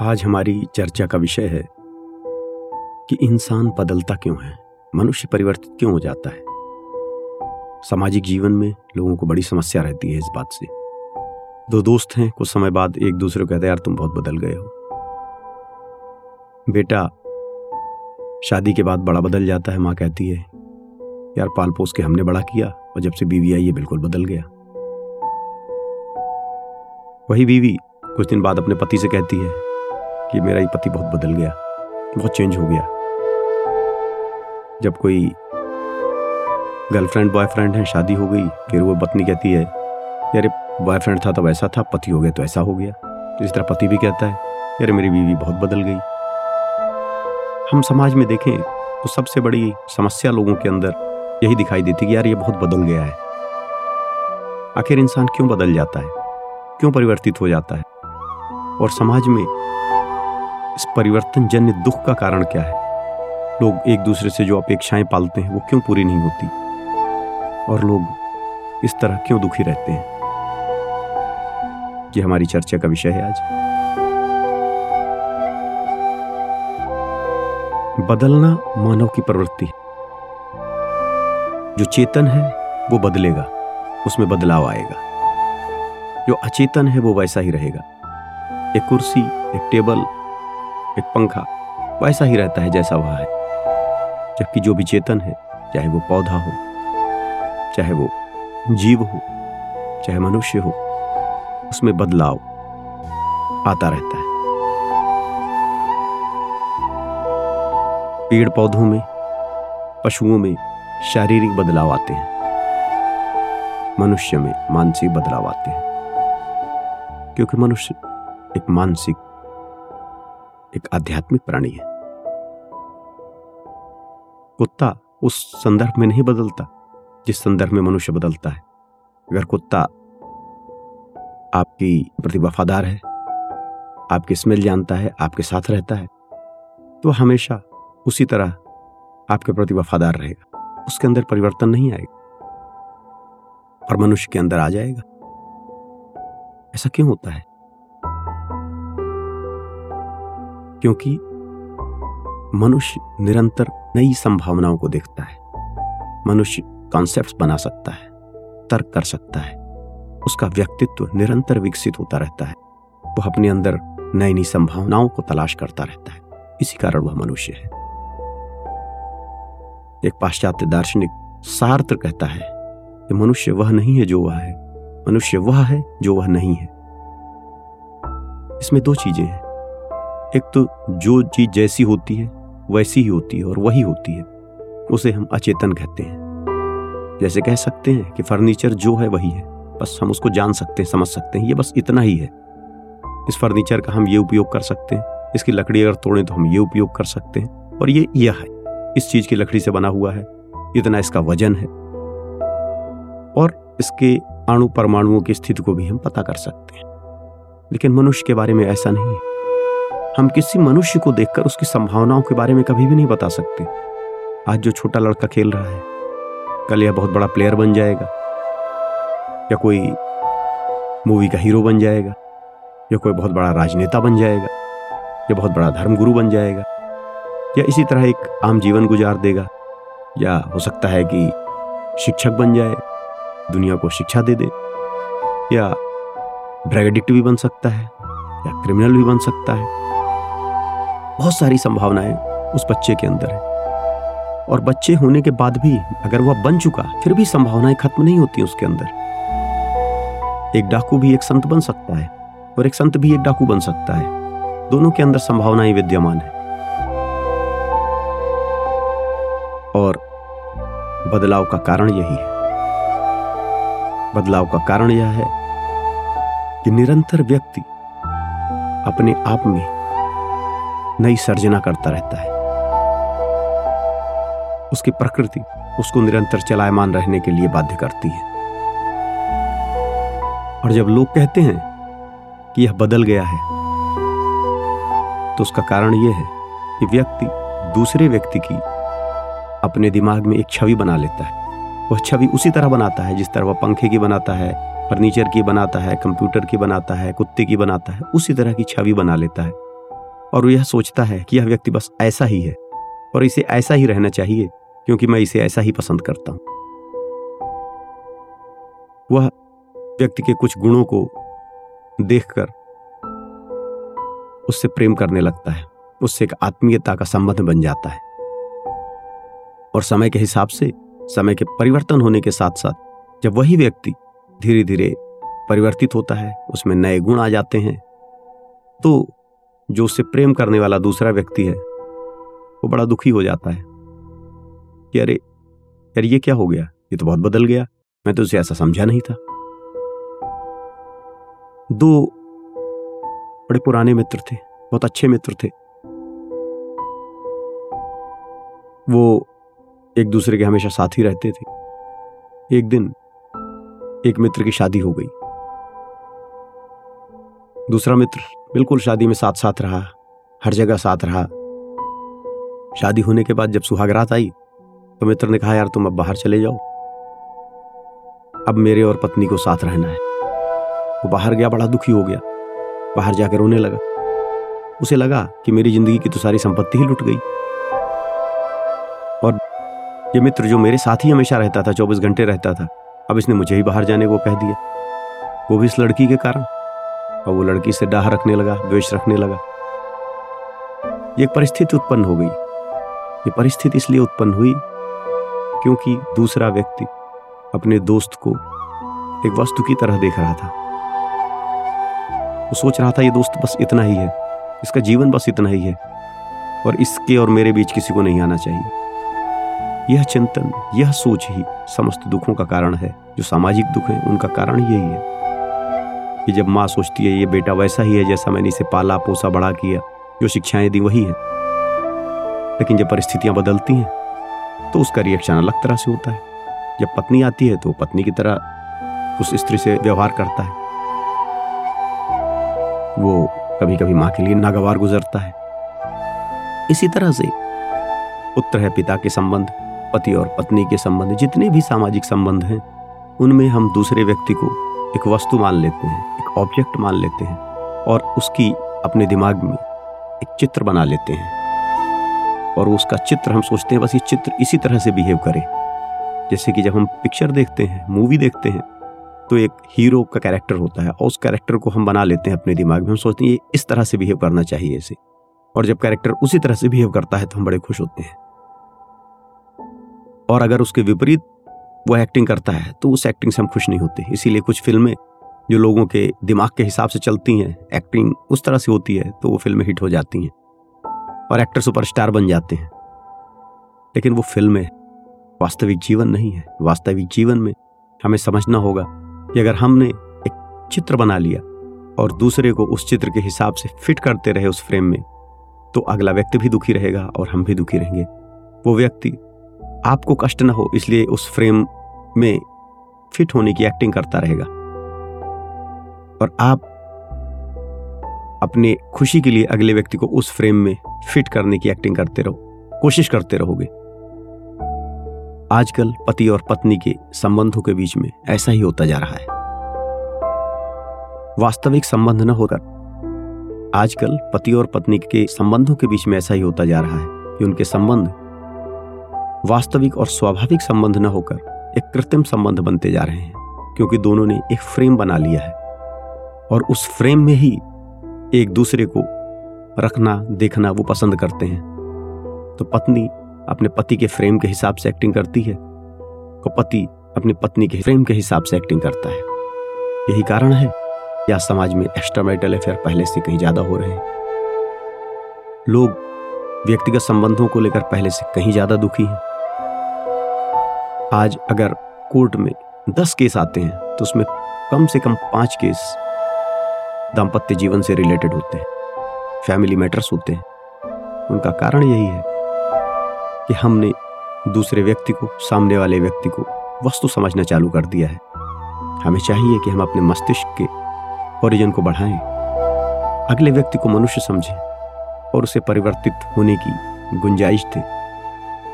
आज हमारी चर्चा का विषय है कि इंसान बदलता क्यों है? मनुष्य परिवर्तित क्यों हो जाता है? सामाजिक जीवन में लोगों को बड़ी समस्या रहती है इस बात से। दो दोस्त हैं, कुछ समय बाद एक दूसरे को कहते यार, तुम बहुत बदल गए हो। बेटा, शादी के बाद बड़ा बदल जाता है, माँ कहती है, यार पाल पोस के हमने बड़ा किया और जब से बीवी आई, ये बिल्कुल बदल गया। वही बीवी कुछ दिन बाद अपने पति से कहती है कि मेरा ये पति बहुत बदल गया, बहुत चेंज हो गया। जब कोई गर्लफ्रेंड बॉयफ्रेंड है, शादी हो गई, फिर वो पत्नी कहती है, यार बॉयफ्रेंड था तो ऐसा था, पति हो गया तो ऐसा हो गया। इस तरह पति भी कहता है, यार, मेरी बीवी बहुत बदल गई। हम समाज में देखें तो सबसे बड़ी समस्या लोगों के अंदर यही दिखाई देती कि यार, ये बहुत बदल गया है। आखिर इंसान क्यों बदल जाता है? क्यों परिवर्तित हो जाता है? और समाज में इस परिवर्तन जन्य दुख का कारण क्या है? लोग एक दूसरे से जो अपेक्षाएँ पालते हैं, वो क्यों पूरी नहीं होती? और लोग इस तरह क्यों दुखी रहते हैं? ये हमारी चर्चा का विषय है आज। बदलना मानव की प्रवृत्ति है। जो चेतन है, वो बदलेगा, उसमें बदलाव आएगा। जो अचेतन है, वो वैसा ही रहेगा। एक कुर्सी, एक टेबल एक पंखा वैसा ही रहता है जैसा वह है। जबकि जो भी चेतन है, चाहे वो पौधा हो, चाहे वो जीव हो, चाहे मनुष्य हो, उसमें बदलाव आता रहता है। पेड़ पौधों में, पशुओं में शारीरिक बदलाव आते हैं। मनुष्य में मानसिक बदलाव आते हैं। क्योंकि मनुष्य एक मानसिक एक आध्यात्मिक प्राणी है। कुत्ता उस संदर्भ में नहीं बदलता, जिस संदर्भ में मनुष्य बदलता है। अगर कुत्ता आपकी प्रति वफादार है, आपकी स्मेल जानता है, आपके साथ रहता है तो हमेशा उसी तरह आपके प्रति वफादार रहेगा। उसके अंदर परिवर्तन नहीं आएगा। और मनुष्य के अंदर आ जाएगा। ऐसा क्यों होता है? क्योंकि मनुष्य निरंतर नई संभावनाओं को देखता है। मनुष्य कॉन्सेप्ट्स बना सकता है, तर्क कर सकता है। उसका व्यक्तित्व निरंतर विकसित होता रहता है। वह अपने अंदर नई नई संभावनाओं को तलाश करता रहता है। इसी कारण वह मनुष्य है। एक पाश्चात्य दार्शनिक सार्थ कहता है कि मनुष्य वह नहीं है जो वह है। मनुष्य वह है जो वह नहीं है। इसमें दो चीज़ें हैं। एक तो जो चीज़ जैसी होती है, वैसी ही होती है और वही होती है। उसे हम अचेतन कहते हैं। जैसे कह सकते हैं कि फर्नीचर जो है वही है। बस हम उसको जान सकते हैं, समझ सकते हैं, ये बस इतना ही है। इस फर्नीचर का हम ये उपयोग कर सकते हैं, इसकी लकड़ी अगर तोड़ें तो हम ये उपयोग कर सकते हैं और ये यह है, इस चीज़ की लकड़ी से बना हुआ है, इतना इसका वज़न है। और इसके अणु परमाणुओं की स्थिति को भी हम पता कर सकते हैं। लेकिन मनुष्य के बारे में ऐसा नहीं है। हम किसी मनुष्य को देखकर उसकी संभावनाओं के बारे में कभी भी नहीं बता सकते। आज जो छोटा लड़का खेल रहा है, कल यह बहुत बड़ा प्लेयर बन जाएगा, या कोई मूवी का हीरो बन जाएगा, या कोई बहुत बड़ा राजनेता बन जाएगा, या बहुत बड़ा धर्मगुरु बन जाएगा, या इसी तरह एक आम जीवन गुजार देगा, या हो सकता है कि शिक्षक बन जाए, दुनिया को शिक्षा दे दे, या ड्रग एडिक्ट भी बन सकता है, या क्रिमिनल भी बन सकता है। बहुत सारी संभावनाएँ उस बच्चे के अंदर है। और बच्चे होने के बाद भी अगर वह बन चुका, फिर भी संभावनाएँ खत्म नहीं होती उसके अंदर। एक डाकू भी एक संत बन सकता है, और एक संत भी एक डाकू बन सकता है। दोनों के अंदर संभावनाएँ विद्यमान है। और बदलाव का कारण यही है। बदलाव का कारण यह है कि निरंतर व्यक्ति अपने आप में नई सर्जना करता रहता है। उसकी प्रकृति उसको निरंतर चलायमान रहने के लिए बाध्य करती है। और जब लोग कहते हैं कि यह बदल गया है तो उसका कारण यह है कि व्यक्ति दूसरे व्यक्ति की अपने दिमाग में एक छवि बना लेता है। वह छवि उसी तरह बनाता है जिस तरह वह पंखे की बनाता है, फर्नीचर की बनाता है, कंप्यूटर की बनाता है, कुत्ते की बनाता है, उसी तरह की छवि बना लेता है। और यह सोचता है कि यह व्यक्ति बस ऐसा ही है और इसे ऐसा ही रहना चाहिए, क्योंकि मैं इसे ऐसा ही पसंद करता हूँ। वह व्यक्ति के कुछ गुणों को देखकर उससे प्रेम करने लगता है। उससे एक आत्मीयता का संबंध बन जाता है। और समय के हिसाब से, समय के परिवर्तन होने के साथ साथ जब वही व्यक्ति धीरे धीरे परिवर्तित होता है, उसमें नए गुण आ जाते हैं तो जो उससे प्रेम करने वाला दूसरा व्यक्ति है, वो बड़ा दुखी हो जाता है। कि अरे, यार ये क्या हो गया? ये तो बहुत बदल गया। मैं तो उसे ऐसा समझा नहीं था। दो बड़े पुराने मित्र थे, बहुत अच्छे मित्र थे। वो एक दूसरे के हमेशा साथ ही रहते थे। एक दिन एक मित्र की शादी हो गई। दूसरा मित्र बिल्कुल शादी में साथ साथ रहा, हर जगह साथ रहा। शादी होने के बाद जब सुहागरात आई तो मित्र ने कहा, यार, तुम अब बाहर चले जाओ। अब मेरे और पत्नी को साथ रहना है। वो बाहर गया, बड़ा दुखी हो गया। बाहर जाकर रोने लगा। उसे लगा कि मेरी ज़िंदगी की तो सारी संपत्ति ही लुट गई। और ये मित्र जो मेरे साथ ही हमेशा रहता था, चौबीस घंटे रहता था, अब इसने मुझे ही बाहर जाने को कह दिया। वो भी इस लड़की के कारण। और वो लड़की से डाह रखने लगा, द्वेष रखने लगा। ये परिस्थिति उत्पन्न हो गई। ये परिस्थिति इसलिए उत्पन्न हुई क्योंकि दूसरा व्यक्ति अपने दोस्त को एक वस्तु की तरह देख रहा था। वो सोच रहा था, ये दोस्त बस इतना ही है, इसका जीवन बस इतना ही है और इसके और मेरे बीच किसी को नहीं आना चाहिए। यह चिंतन, यह सोच ही समस्त दुखों का कारण है। जो सामाजिक दुख है, उनका कारण यही है। कि जब माँ सोचती है, ये बेटा वैसा ही है जैसा मैंने इसे पाला, पोसा, बड़ा किया, जो शिक्षाएँ दी वही है। लेकिन जब परिस्थितियाँ बदलती हैं तो उसका रिएक्शन अलग तरह से होता है। जब पत्नी आती है तो पत्नी की तरह उस स्त्री से व्यवहार करता है। वो कभी कभी माँ के लिए नागवार गुजरता है। इसी तरह से पुत्र है, पिता के संबंध, पति और पत्नी के संबंध, जितने भी सामाजिक संबंध हैं, उनमें हम दूसरे व्यक्ति को एक वस्तु मान लेते हैं, एक ऑब्जेक्ट मान लेते हैं और उसकी अपने दिमाग में एक चित्र बना लेते हैं। और उसका चित्र हम सोचते हैं, बस ये चित्र इसी तरह से बिहेव करे। जैसे कि जब हम पिक्चर देखते हैं मूवी देखते हैं तो एक हीरो का कैरेक्टर होता है और उस कैरेक्टर को हम बना लेते हैं अपने दिमाग में। हम सोचते हैं, ये इस तरह से बिहेव करना चाहिए इसे। और जब कैरेक्टर उसी तरह से बिहेव करता है तो हम बड़े खुश होते हैं। और अगर उसके विपरीत वो एक्टिंग करता है तो उस एक्टिंग से हम खुश नहीं होते। इसीलिए कुछ फ़िल्में जो लोगों के दिमाग के हिसाब से चलती हैं एक्टिंग उस तरह से होती है तो वो फ़िल्में हिट हो जाती हैं और एक्टर सुपरस्टार बन जाते हैं। लेकिन वो फ़िल्में वास्तविक जीवन नहीं है। वास्तविक जीवन में हमें समझना होगा कि अगर हमने एक चित्र बना लिया और दूसरे को उस चित्र के हिसाब से फिट करते रहे उस फ्रेम में तो अगला व्यक्ति भी दुखी रहेगा और हम भी दुखी रहेंगे। वो व्यक्ति आपको कष्ट ना हो, इसलिए उस फ्रेम में फिट होने की एक्टिंग करता रहेगा। और आप अपने खुशी के लिए अगले व्यक्ति को उस फ्रेम में फिट करने की एक्टिंग करते रहो, कोशिश करते रहोगे। आजकल पति और पत्नी के संबंधों के बीच में ऐसा ही होता जा रहा है। वास्तविक संबंध न होकर आजकल पति और पत्नी के संबंधों के बीच में ऐसा ही होता जा रहा है कि उनके संबंध वास्तविक और स्वाभाविक संबंध न होकर एक कृत्रिम संबंध बनते जा रहे हैं, क्योंकि दोनों ने एक फ्रेम बना लिया है। और उस फ्रेम में ही एक दूसरे को रखना, देखना वो पसंद करते हैं। तो पत्नी अपने पति के फ्रेम के हिसाब से एक्टिंग करती है तो पति अपनी पत्नी के फ्रेम के हिसाब से एक्टिंग करता है। यही कारण है, या समाज में एक्स्ट्रामैरिटल अफेयर पहले से कहीं ज़्यादा हो रहे हैं। लोग व्यक्तिगत संबंधों को लेकर पहले से कहीं ज़्यादा दुखी हैं। आज अगर कोर्ट में दस केस आते हैं तो उसमें कम से कम पाँच केस दाम्पत्य जीवन से रिलेटेड होते हैं, फैमिली मैटर्स होते हैं। उनका कारण यही है कि हमने दूसरे व्यक्ति को, सामने वाले व्यक्ति को वस्तु समझना चालू कर दिया है। हमें चाहिए कि हम अपने मस्तिष्क के ओरिजिन को बढ़ाएँ, अगले व्यक्ति को मनुष्य समझें और उसे परिवर्तित होने की गुंजाइश थे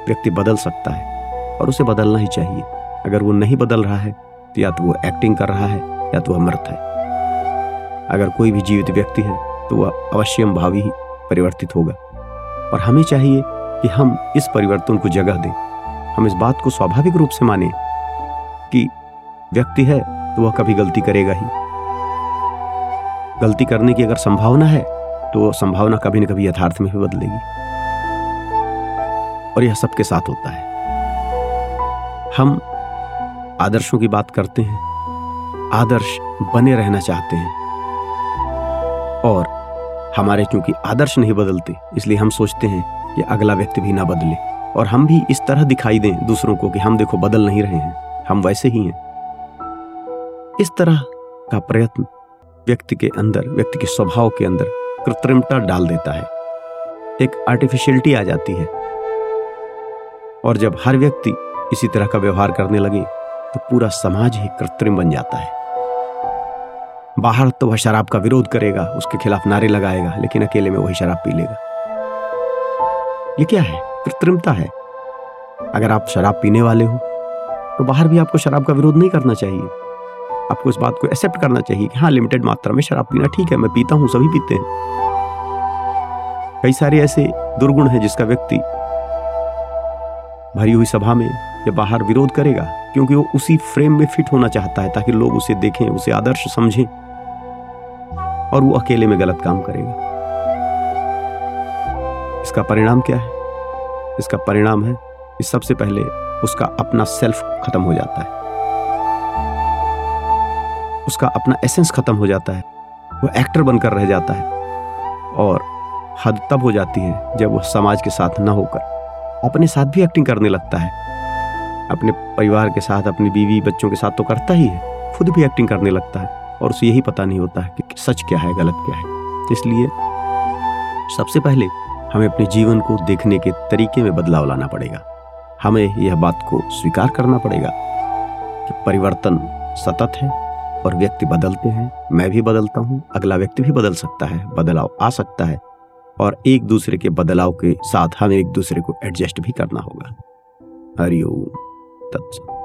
व्यक्ति बदल सकता है। और उसे बदलना ही चाहिए। अगर वो नहीं बदल रहा है तो या तो वो एक्टिंग कर रहा है, या तो वह मृत है। अगर कोई भी जीवित व्यक्ति है तो वह अवश्यम भावी ही परिवर्तित होगा। और हमें चाहिए कि हम इस परिवर्तन को जगह दें। हम इस बात को स्वाभाविक रूप से माने कि व्यक्ति है तो वह कभी गलती करेगा ही। गलती करने की अगर संभावना है तो संभावना कभी न कभी यथार्थ में भी बदलेगी। और यह सबके साथ होता है। हम आदर्शों की बात करते हैं, आदर्श बने रहना चाहते हैं। और हमारे क्योंकि आदर्श नहीं बदलते, इसलिए हम सोचते हैं कि अगला व्यक्ति भी ना बदले। और हम भी इस तरह दिखाई दें दूसरों को कि हम देखो बदल नहीं रहे हैं, हम वैसे ही हैं। इस तरह का प्रयत्न व्यक्ति के अंदर, व्यक्ति के स्वभाव के अंदर कृत्रिमता डाल देता है। एक आर्टिफिशियलिटी आ जाती है। और जब हर व्यक्ति इसी तरह का व्यवहार करने लगे तो पूरा समाज ही कृत्रिम बन जाता है। बाहर तो वह शराब का विरोध करेगा, उसके खिलाफ नारे लगाएगा, लेकिन अकेले में वही शराब पी लेगा। ये क्या है? कृत्रिमता है। अगर आप शराब पीने वाले हो तो बाहर भी आपको शराब का विरोध नहीं करना चाहिए। आपको इस बात को एक्सेप्ट करना चाहिए कि हाँ लिमिटेड मात्रा में शराब पीना ठीक है, मैं पीता हूँ, सभी पीते हैं। कई सारे ऐसे दुर्गुण हैं जिसका व्यक्ति भरी हुई सभा में या बाहर विरोध करेगा, क्योंकि वो उसी फ्रेम में फिट होना चाहता है, ताकि लोग उसे देखें, उसे आदर्श समझें, और वो अकेले में गलत काम करेगा। इसका परिणाम क्या है? इसका परिणाम है कि सबसे पहले उसका अपना सेल्फ खत्म हो जाता है। उसका अपना एसेंस खत्म हो जाता है। वो एक्टर बनकर रह जाता है, और हद तब हो जाती है जब वो समाज के साथ न होकर अपने साथ भी एक्टिंग करने लगता है। अपने परिवार के साथ, अपनी बीवी बच्चों के साथ तो करता ही है। खुद भी एक्टिंग करने लगता है और उसे यही पता नहीं होता है कि सच क्या है, गलत क्या है। इसलिए सबसे पहले हमें अपने जीवन को देखने के तरीके में बदलाव लाना पड़ेगा। हमें यह बात को स्वीकार करना पड़ेगा कि परिवर्तन सतत है और व्यक्ति बदलते हैं। मैं भी बदलता हूँ, अगला व्यक्ति भी बदल सकता है, बदलाव आ सकता है और एक दूसरे के बदलाव के साथ हमें एक दूसरे को एडजस्ट भी करना होगा। हरिओम। 等着。